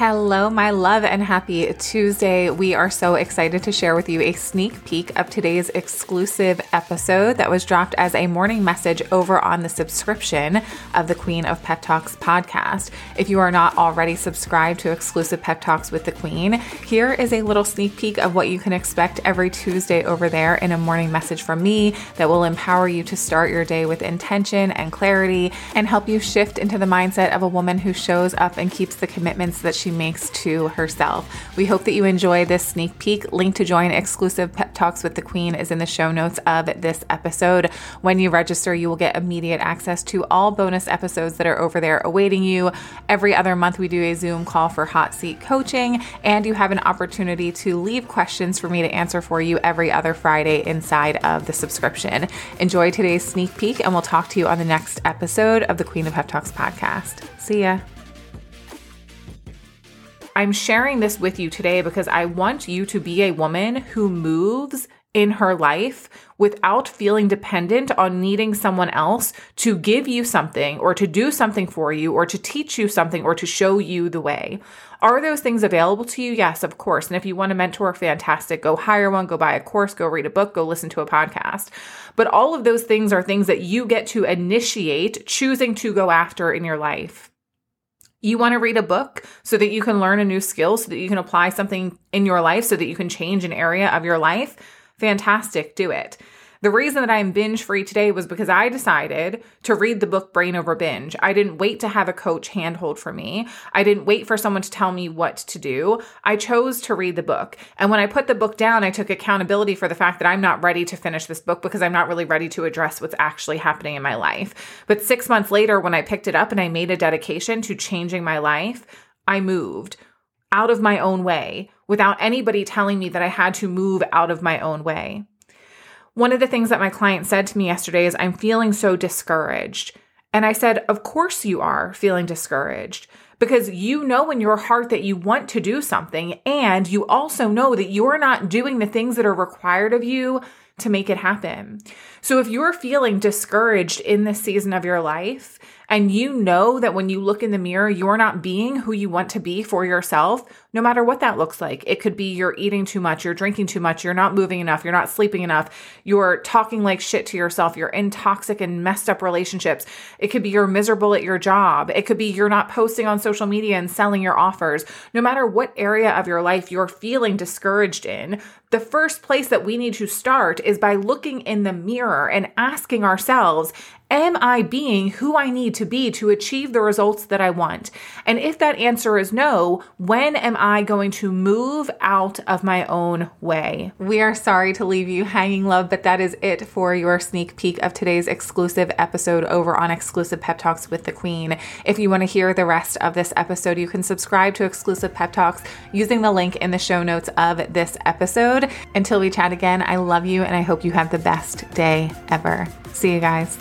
Hello, my love, and happy Tuesday. We are so excited to share with you a sneak peek of today's exclusive episode that was dropped as a morning message over on the subscription of the Queen of Pep Talks podcast. If you are not already subscribed to exclusive Pep Talks with the Queen, here is a little sneak peek of what you can expect every Tuesday over there in a morning message from me that will empower you to start your day with intention and clarity and help you shift into the mindset of a woman who shows up and keeps the commitments that she makes to herself. We hope that you enjoy this sneak peek. Link to join exclusive pep talks with the Queen is in the show notes of this episode. When you register, you will get immediate access to all bonus episodes that are over there awaiting you. Every other month, we do a Zoom call for hot seat coaching, and you have an opportunity to leave questions for me to answer for you every other Friday inside of the subscription. Enjoy today's sneak peek, and we'll talk to you on the next episode of the Queen of Pep Talks podcast. See ya. I'm sharing this with you today because I want you to be a woman who moves in her life without feeling dependent on needing someone else to give you something or to do something for you or to teach you something or to show you the way. Are those things available to you? Yes, of course. And if you want a mentor, fantastic. Go hire one, go buy a course, go read a book, go listen to a podcast. But all of those things are things that you get to initiate choosing to go after in your life. You want to read a book so that you can learn a new skill, so that you can apply something in your life, so that you can change an area of your life? Fantastic, do it. The reason that I'm binge free today was because I decided to read the book Brain Over Binge. I didn't wait to have a coach handhold for me. I didn't wait for someone to tell me what to do. I chose to read the book. And when I put the book down, I took accountability for the fact that I'm not ready to finish this book because I'm not really ready to address what's actually happening in my life. But six months later, when I picked it up and I made a dedication to changing my life, I moved out of my own way without anybody telling me that I had to move out of my own way. One of the things that my client said to me yesterday is, I'm feeling so discouraged. And I said, Of course you are feeling discouraged because you know in your heart that you want to do something. And you also know that you're not doing the things that are required of you to make it happen. So if you're feeling discouraged in this season of your life, and you know that when you look in the mirror, you're not being who you want to be for yourself, no matter what that looks like. It could be you're eating too much, you're drinking too much, you're not moving enough, you're not sleeping enough, you're talking like shit to yourself, you're in toxic and messed up relationships. It could be you're miserable at your job. It could be you're not posting on social media and selling your offers. No matter what area of your life you're feeling discouraged in, the first place that we need to start is by looking in the mirror and asking ourselves, Am I being who I need to be to achieve the results that I want? And if that answer is no, when am I going to move out of my own way? We are sorry to leave you hanging, love, but that is it for your sneak peek of today's exclusive episode over on Exclusive Pep Talks with the Queen. If you want to hear the rest of this episode, you can subscribe to Exclusive Pep Talks using the link in the show notes of this episode. Until we chat again, I love you and I hope you have the best day ever. See you guys.